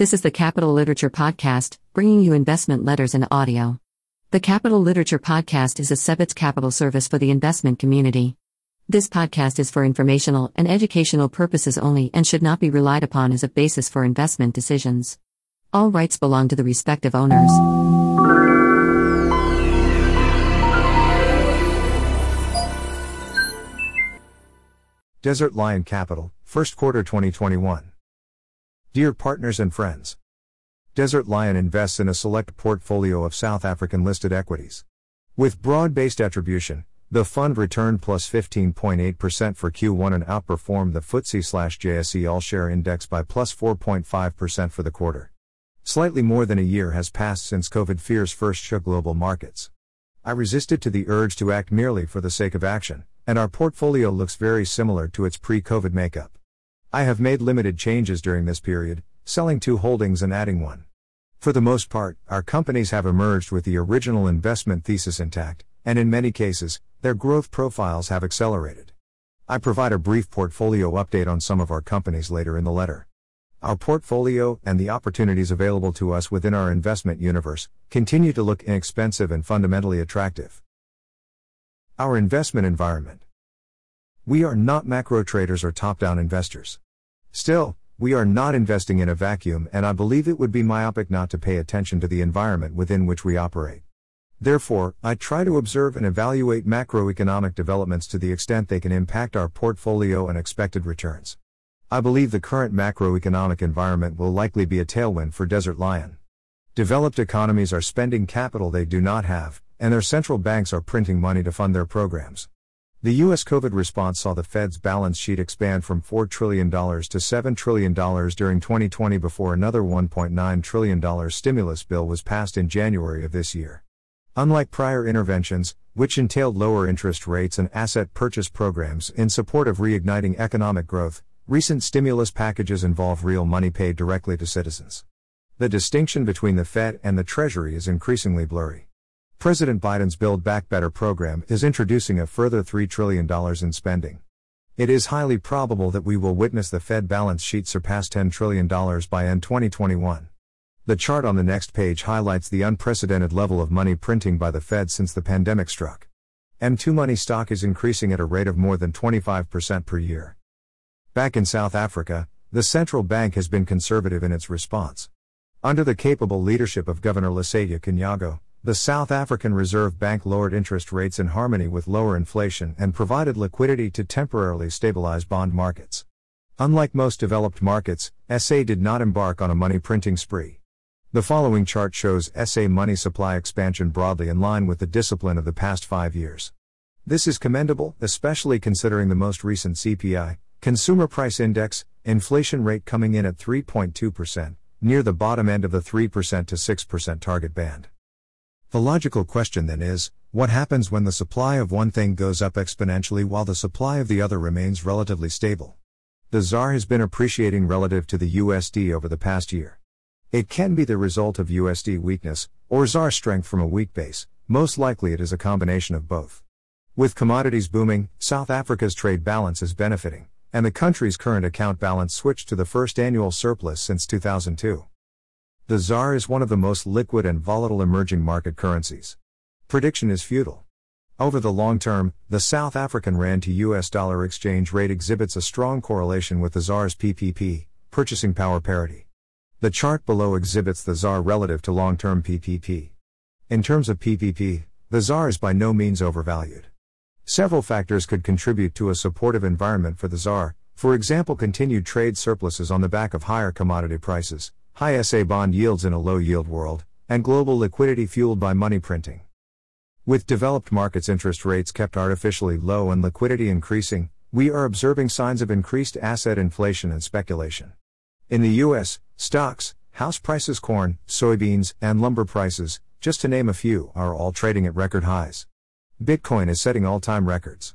This is the Capital Literature Podcast, bringing you investment letters in audio. The Capital Literature Podcast is a Sebitz capital service for the investment community. This podcast is for informational and educational purposes only and should not be relied upon as a basis for investment decisions. All rights belong to the respective owners. Desert Lion Capital, First Quarter 2021. Dear partners and friends, Desert Lion invests in a select portfolio of South African listed equities. With broad based attribution, the fund returned plus 15.8% for Q1 and outperformed the FTSE JSE All Share Index by plus 4.5% for the quarter. Slightly more than a year has passed since COVID fears first shook global markets. I resisted to the urge to act merely for the sake of action, and our portfolio looks very similar to its pre COVID makeup. I have made limited changes during this period, selling two holdings and adding one. For the most part, our companies have emerged with the original investment thesis intact, and in many cases, their growth profiles have accelerated. I provide a brief portfolio update on some of our companies later in the letter. Our portfolio and the opportunities available to us within our investment universe continue to look inexpensive and fundamentally attractive. Our investment environment. We are not macro traders or top down investors. Still, we are not investing in a vacuum, and I believe it would be myopic not to pay attention to the environment within which we operate. Therefore, I try to observe and evaluate macroeconomic developments to the extent they can impact our portfolio and expected returns. I believe the current macroeconomic environment will likely be a tailwind for Desert Lion. Developed economies are spending capital they do not have, and their central banks are printing money to fund their programs. The U.S. COVID response saw the Fed's balance sheet expand from $4 trillion to $7 trillion during 2020 before another $1.9 trillion stimulus bill was passed in January of this year. Unlike prior interventions, which entailed lower interest rates and asset purchase programs in support of reigniting economic growth, recent stimulus packages involve real money paid directly to citizens. The distinction between the Fed and the Treasury is increasingly blurry. President Biden's Build Back Better program is introducing a further $3 trillion in spending. It is highly probable that we will witness the Fed balance sheet surpass $10 trillion by end 2021. The chart on the next page highlights the unprecedented level of money printing by the Fed since the pandemic struck. M2 money stock is increasing at a rate of more than 25% per year. Back in South Africa, the central bank has been conservative in its response. Under the capable leadership of Governor Lesetja Kganyago, the South African Reserve Bank lowered interest rates in harmony with lower inflation and provided liquidity to temporarily stabilize bond markets. Unlike most developed markets, SA did not embark on a money printing spree. The following chart shows SA money supply expansion broadly in line with the discipline of the past five years. This is commendable, especially considering the most recent CPI, Consumer Price Index, inflation rate coming in at 3.2%, near the bottom end of the 3% to 6% target band. The logical question then is what happens when the supply of one thing goes up exponentially while the supply of the other remains relatively stable? The ZAR has been appreciating relative to the USD over the past year. It can be the result of USD weakness, or ZAR strength from a weak base, most likely it is a combination of both. With commodities booming, South Africa's trade balance is benefiting, and the country's current account balance switched to the first annual surplus since 2002. The ZAR is one of the most liquid and volatile emerging market currencies. Prediction is futile. Over the long term, the South African Rand to US dollar exchange rate exhibits a strong correlation with the ZAR's PPP, purchasing power parity. The chart below exhibits the ZAR relative to long term PPP. In terms of PPP, the ZAR is by no means overvalued. Several factors could contribute to a supportive environment for the ZAR, for example, continued trade surpluses on the back of higher commodity prices, high SA bond yields in a low yield world, and global liquidity fueled by money printing. With developed markets' interest rates kept artificially low and liquidity increasing, we are observing signs of increased asset inflation and speculation. In the US, stocks, house prices, corn, soybeans, and lumber prices, just to name a few, are all trading at record highs. Bitcoin is setting all time records.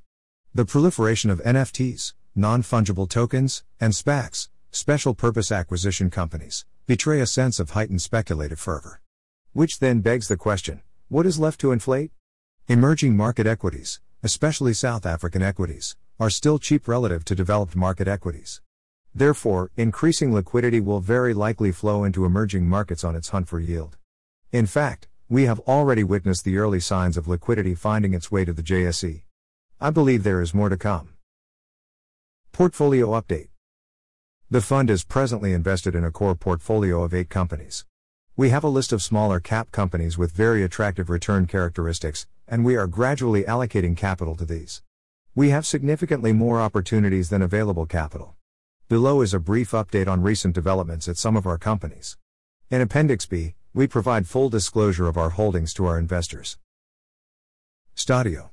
The proliferation of NFTs, non fungible tokens, and SPACs, special purpose acquisition companies, betray a sense of heightened speculative fervor. Which then begs the question what is left to inflate? Emerging market equities, especially South African equities, are still cheap relative to developed market equities. Therefore, increasing liquidity will very likely flow into emerging markets on its hunt for yield. In fact, we have already witnessed the early signs of liquidity finding its way to the JSE. I believe there is more to come. Portfolio Update The fund is presently invested in a core portfolio of eight companies. We have a list of smaller cap companies with very attractive return characteristics, and we are gradually allocating capital to these. We have significantly more opportunities than available capital. Below is a brief update on recent developments at some of our companies. In Appendix B, we provide full disclosure of our holdings to our investors. Stadio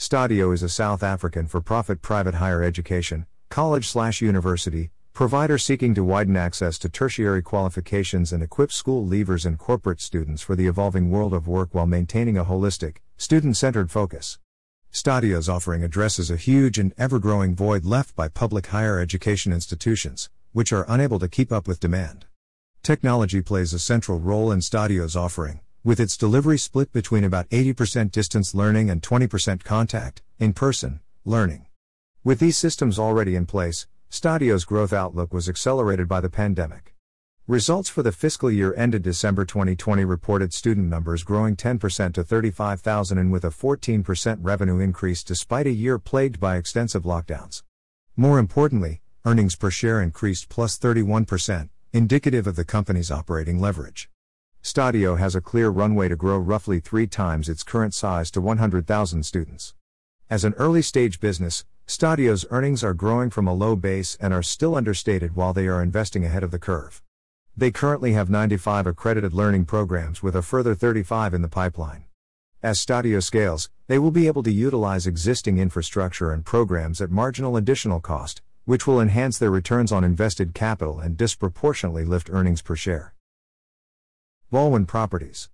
Stadio is a South African for profit private higher education, college slash university, provider seeking to widen access to tertiary qualifications and equip school leavers and corporate students for the evolving world of work while maintaining a holistic, student centered focus. Stadio's offering addresses a huge and ever growing void left by public higher education institutions, which are unable to keep up with demand. Technology plays a central role in Stadio's offering, with its delivery split between about 80% distance learning and 20% contact, in person, learning. With these systems already in place, Stadio's growth outlook was accelerated by the pandemic. Results for the fiscal year ended December 2020 reported student numbers growing 10% to 35,000 and with a 14% revenue increase despite a year plagued by extensive lockdowns. More importantly, earnings per share increased plus 31%, indicative of the company's operating leverage. Stadio has a clear runway to grow roughly three times its current size to 100,000 students. As an early stage business, Stadio's earnings are growing from a low base and are still understated while they are investing ahead of the curve. They currently have 95 accredited learning programs with a further 35 in the pipeline. As Stadio scales, they will be able to utilize existing infrastructure and programs at marginal additional cost, which will enhance their returns on invested capital and disproportionately lift earnings per share. Balwin Properties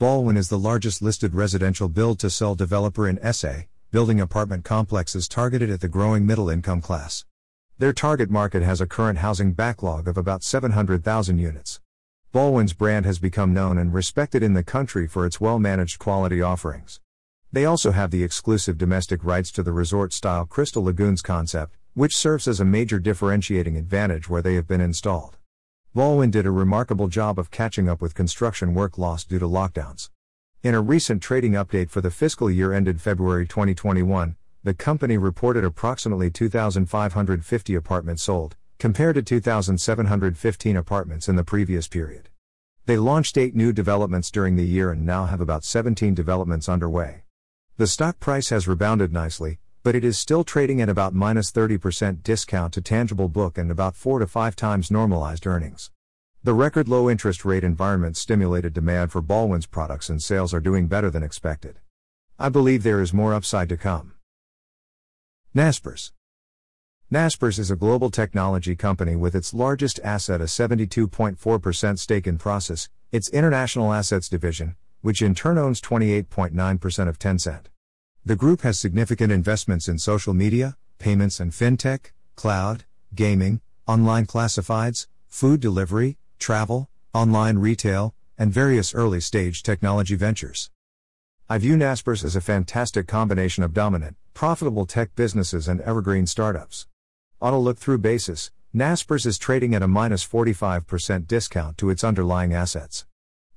Balwin is the largest listed residential build to sell developer in SA, building apartment complexes targeted at the growing middle income class. Their target market has a current housing backlog of about 700,000 units. Balwin's brand has become known and respected in the country for its well managed quality offerings. They also have the exclusive domestic rights to the resort style Crystal Lagoons concept, which serves as a major differentiating advantage where they have been installed. Balwin did a remarkable job of catching up with construction work lost due to lockdowns. In a recent trading update for the fiscal year ended February 2021, the company reported approximately 2,550 apartments sold, compared to 2,715 apartments in the previous period. They launched eight new developments during the year and now have about 17 developments underway. The stock price has rebounded nicely, but it is still trading at about minus 30% discount to tangible book and about 4 to 5 times normalized earnings. The record low interest rate environment stimulated demand for Balwin's products and sales are doing better than expected. I believe there is more upside to come. Naspers. Naspers is a global technology company with its largest asset a 72.4% stake in Prosus, its international assets division, which in turn owns 28.9% of Tencent. The group has significant investments in social media, payments and fintech, cloud, gaming, online classifieds, food delivery, travel, online retail, and various early stage technology ventures. I view Naspers as a fantastic combination of dominant, profitable tech businesses and evergreen startups. On a look through basis, Naspers is trading at a minus 45% discount to its underlying assets.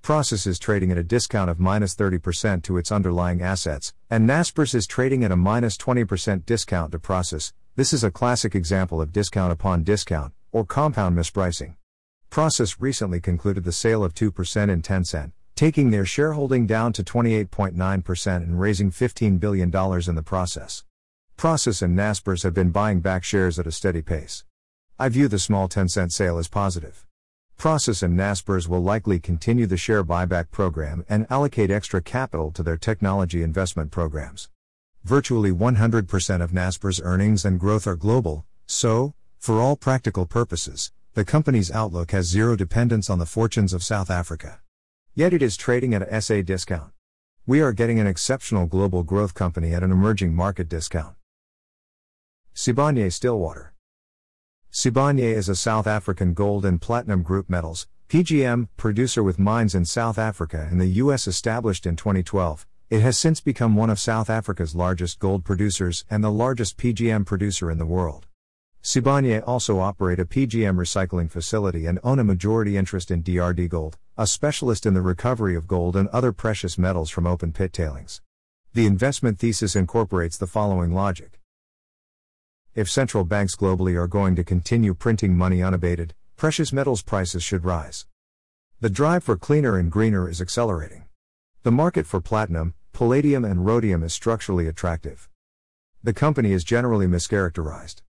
Prosus is trading at a discount of minus 30% to its underlying assets, and Naspers is trading at a minus 20% discount to Prosus. This is a classic example of discount upon discount, or compound mispricing. Prosus recently concluded the sale of 2% in Tencent, taking their shareholding down to 28.9% and raising $15 billion in the process. Prosus and Naspers have been buying back shares at a steady pace. I view the small Tencent sale as positive. Prosus and Naspers will likely continue the share buyback program and allocate extra capital to their technology investment programs. Virtually 100% of Naspers earnings and growth are global, so, for all practical purposes, the company's outlook has zero dependence on the fortunes of South Africa. Yet it is trading at a SA discount. We are getting an exceptional global growth company at an emerging market discount. Sibanye Stillwater. Sibanye is a South African gold and platinum group metals PGM producer with mines in South Africa and the US established in 2012. It has since become one of South Africa's largest gold producers and the largest PGM producer in the world. Sibanye also operate a PGM recycling facility and own a majority interest in DRD Gold, a specialist in the recovery of gold and other precious metals from open pit tailings. The investment thesis incorporates the following logic. If central banks globally are going to continue printing money unabated, precious metals prices should rise. The drive for cleaner and greener is accelerating. The market for platinum, palladium, and rhodium is structurally attractive. The company is generally mischaracterized.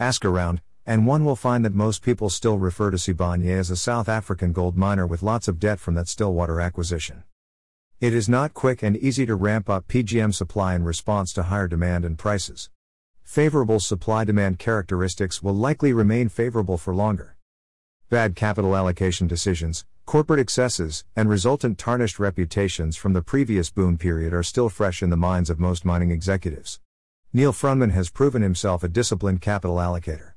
Ask around, and one will find that most people still refer to Sibanye as a South African gold miner with lots of debt from that Stillwater acquisition. It is not quick and easy to ramp up PGM supply in response to higher demand and prices. Favorable supply demand characteristics will likely remain favorable for longer. Bad capital allocation decisions, corporate excesses, and resultant tarnished reputations from the previous boom period are still fresh in the minds of most mining executives. Neal Froneman has proven himself a disciplined capital allocator.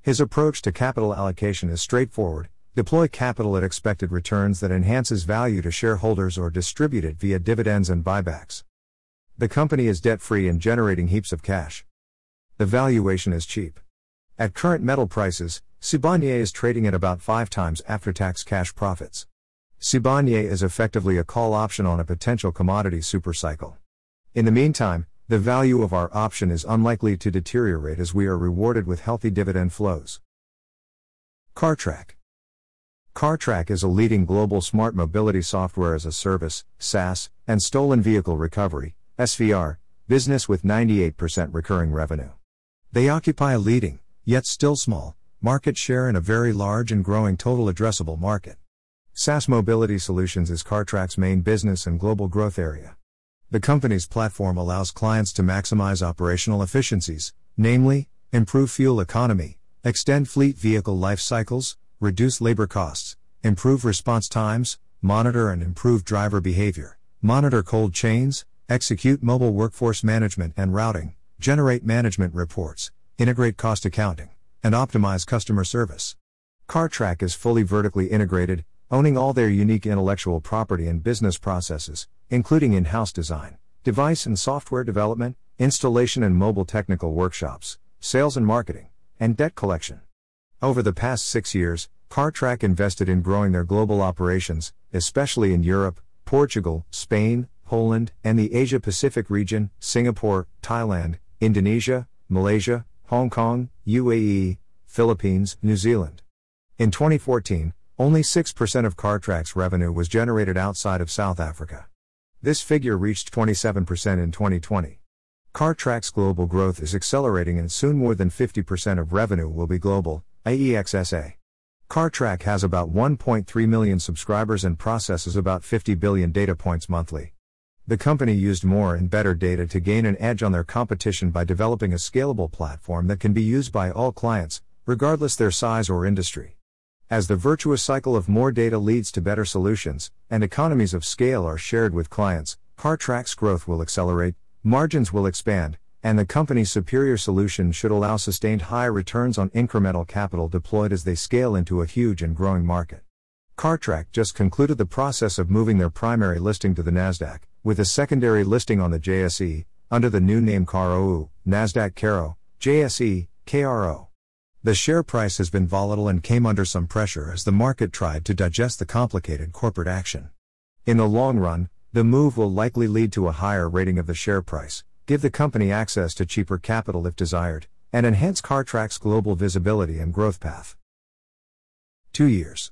His approach to capital allocation is straightforward deploy capital at expected returns that enhances value to shareholders or distribute it via dividends and buybacks. The company is debt free and generating heaps of cash. The valuation is cheap. At current metal prices, Sibanye is trading at about 5 times after tax cash profits. Sibanye is effectively a call option on a potential commodity supercycle. In the meantime, the value of our option is unlikely to deteriorate as we are rewarded with healthy dividend flows. CarTrack CarTrack is a leading global smart mobility software as a service, SaaS, and stolen vehicle recovery, SVR, business with 98% recurring revenue. They occupy a leading, yet still small, market share in a very large and growing total addressable market. SaaS Mobility Solutions is CarTrack's main business and global growth area. The company's platform allows clients to maximize operational efficiencies, namely, improve fuel economy, extend fleet vehicle life cycles, reduce labor costs, improve response times, monitor and improve driver behavior, monitor cold chains, execute mobile workforce management and routing, generate management reports, integrate cost accounting, and optimize customer service. CarTrack is fully vertically integrated, owning all their unique intellectual property and business processes, including in house design, device and software development, installation and mobile technical workshops, sales and marketing, and debt collection. Over the past six years, CarTrack invested in growing their global operations, especially in Europe, Portugal, Spain, Poland, and the Asia Pacific region, Singapore, Thailand, Indonesia, Malaysia, Hong Kong, UAE, Philippines, New Zealand. In 2014, only 6% of CarTrack's revenue was generated outside of South Africa. This figure reached 27% in 2020. CarTrack's global growth is accelerating and soon more than 50% of revenue will be global, AEXSA. CarTrack has about 1.3 million subscribers and processes about 50 billion data points monthly. The company used more and better data to gain an edge on their competition by developing a scalable platform that can be used by all clients, regardless their size or industry. As the virtuous cycle of more data leads to better solutions, and economies of scale are shared with clients, CarTrack's growth will accelerate, margins will expand, and the company's superior solution should allow sustained high returns on incremental capital deployed as they scale into a huge and growing market. CarTrack just concluded the process of moving their primary listing to the Nasdaq, with a secondary listing on the JSE, under the new name Karooooo, Nasdaq KARO, JSE, KRO. The share price has been volatile and came under some pressure as the market tried to digest the complicated corporate action. In the long run, the move will likely lead to a higher rating of the share price, give the company access to cheaper capital if desired, and enhance CarTrack's global visibility and growth path. 2 years.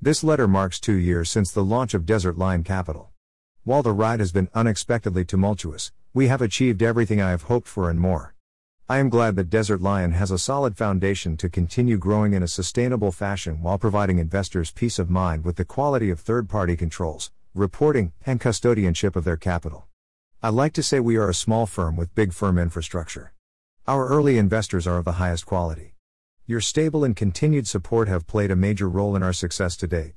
This letter marks 2 years since the launch of Desert Lion Capital. While the ride has been unexpectedly tumultuous, we have achieved everything I have hoped for and more. I am glad that Desert Lion has a solid foundation to continue growing in a sustainable fashion while providing investors peace of mind with the quality of third party controls, reporting, and custodianship of their capital. I like to say we are a small firm with big firm infrastructure. Our early investors are of the highest quality. Your stable and continued support have played a major role in our success to date.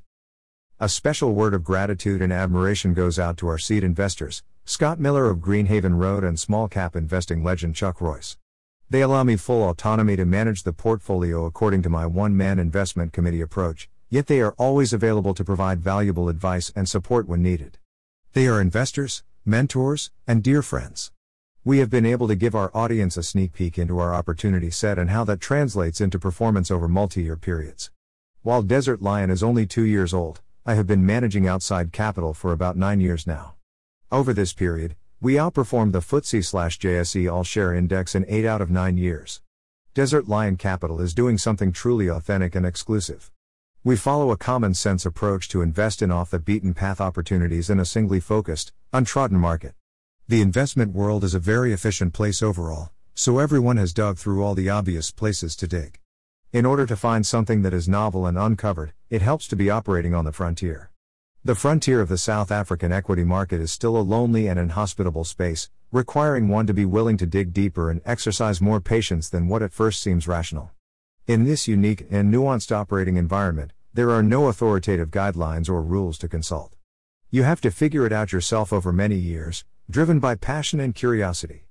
A special word of gratitude and admiration goes out to our seed investors, Scott Miller of Greenhaven Road and small cap investing legend Chuck Royce. They allow me full autonomy to manage the portfolio according to my one man investment committee approach, yet they are always available to provide valuable advice and support when needed. They are investors, mentors, and dear friends. We have been able to give our audience a sneak peek into our opportunity set and how that translates into performance over multi year periods. While Desert Lion is only two years old, I have been managing outside capital for about nine years now. Over this period, we outperformed the FTSE JSE All Share Index in 8 out of 9 years. Desert Lion Capital is doing something truly authentic and exclusive. We follow a common sense approach to invest in off the beaten path opportunities in a singly focused, untrodden market. The investment world is a very efficient place overall, so everyone has dug through all the obvious places to dig. In order to find something that is novel and uncovered, it helps to be operating on the frontier. The frontier of the South African equity market is still a lonely and inhospitable space, requiring one to be willing to dig deeper and exercise more patience than what at first seems rational. In this unique and nuanced operating environment, there are no authoritative guidelines or rules to consult. You have to figure it out yourself over many years, driven by passion and curiosity.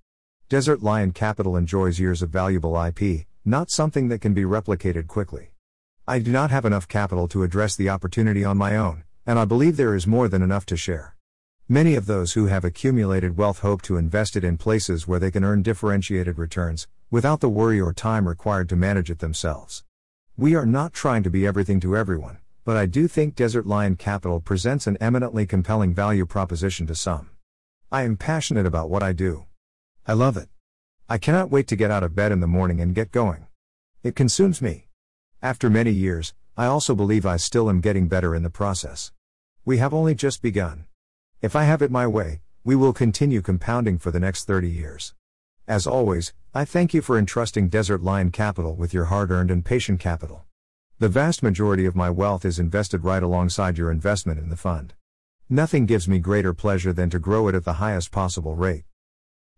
Desert Lion Capital enjoys years of valuable IP, not something that can be replicated quickly. I do not have enough capital to address the opportunity on my own, and I believe there is more than enough to share. Many of those who have accumulated wealth hope to invest it in places where they can earn differentiated returns, without the worry or time required to manage it themselves. We are not trying to be everything to everyone, but I do think Desert Lion Capital presents an eminently compelling value proposition to some. I am passionate about what I do. I love it. I cannot wait to get out of bed in the morning and get going. It consumes me. After many years, I also believe I still am getting better in the process. We have only just begun. If I have it my way, we will continue compounding for the next 30 years. As always, I thank you for entrusting Desert Lion Capital with your hard earned and patient capital. The vast majority of my wealth is invested right alongside your investment in the fund. Nothing gives me greater pleasure than to grow it at the highest possible rate.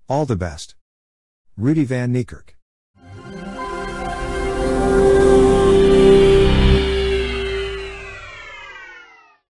All the best. Rudi Van Niekerk